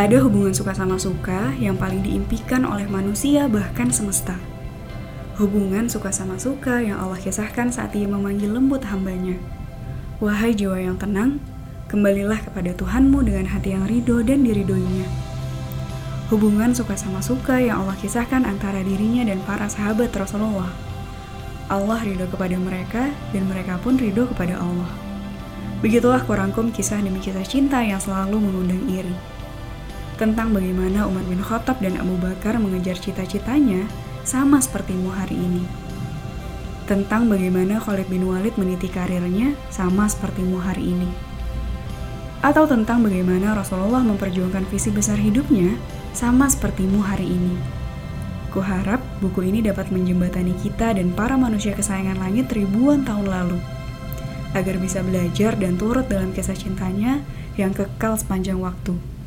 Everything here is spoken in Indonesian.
Ada hubungan suka sama suka yang paling diimpikan oleh manusia bahkan semesta. Hubungan suka sama suka yang Allah kisahkan saat ia memanggil lembut hambanya. Wahai jiwa yang tenang, kembalilah kepada Tuhanmu dengan hati yang ridho dan diridoinya. Hubungan suka sama suka yang Allah kisahkan antara dirinya dan para sahabat Rasulullah. Allah ridho kepada mereka dan mereka pun ridho kepada Allah. Begitulah kurangkum kisah demi kisah cinta yang selalu mengundang iri tentang bagaimana Umar bin Khattab dan Abu Bakar mengejar cita-citanya sama sepertimu hari ini. Tentang bagaimana Khalid bin Walid meniti karirnya sama sepertimu hari ini. Atau tentang bagaimana Rasulullah memperjuangkan visi besar hidupnya sama sepertimu hari ini. Kuharap buku ini dapat menjembatani kita dan para manusia kesayangan langit ribuan tahun lalu, agar bisa belajar dan turut dalam kisah cintanya yang kekal sepanjang waktu.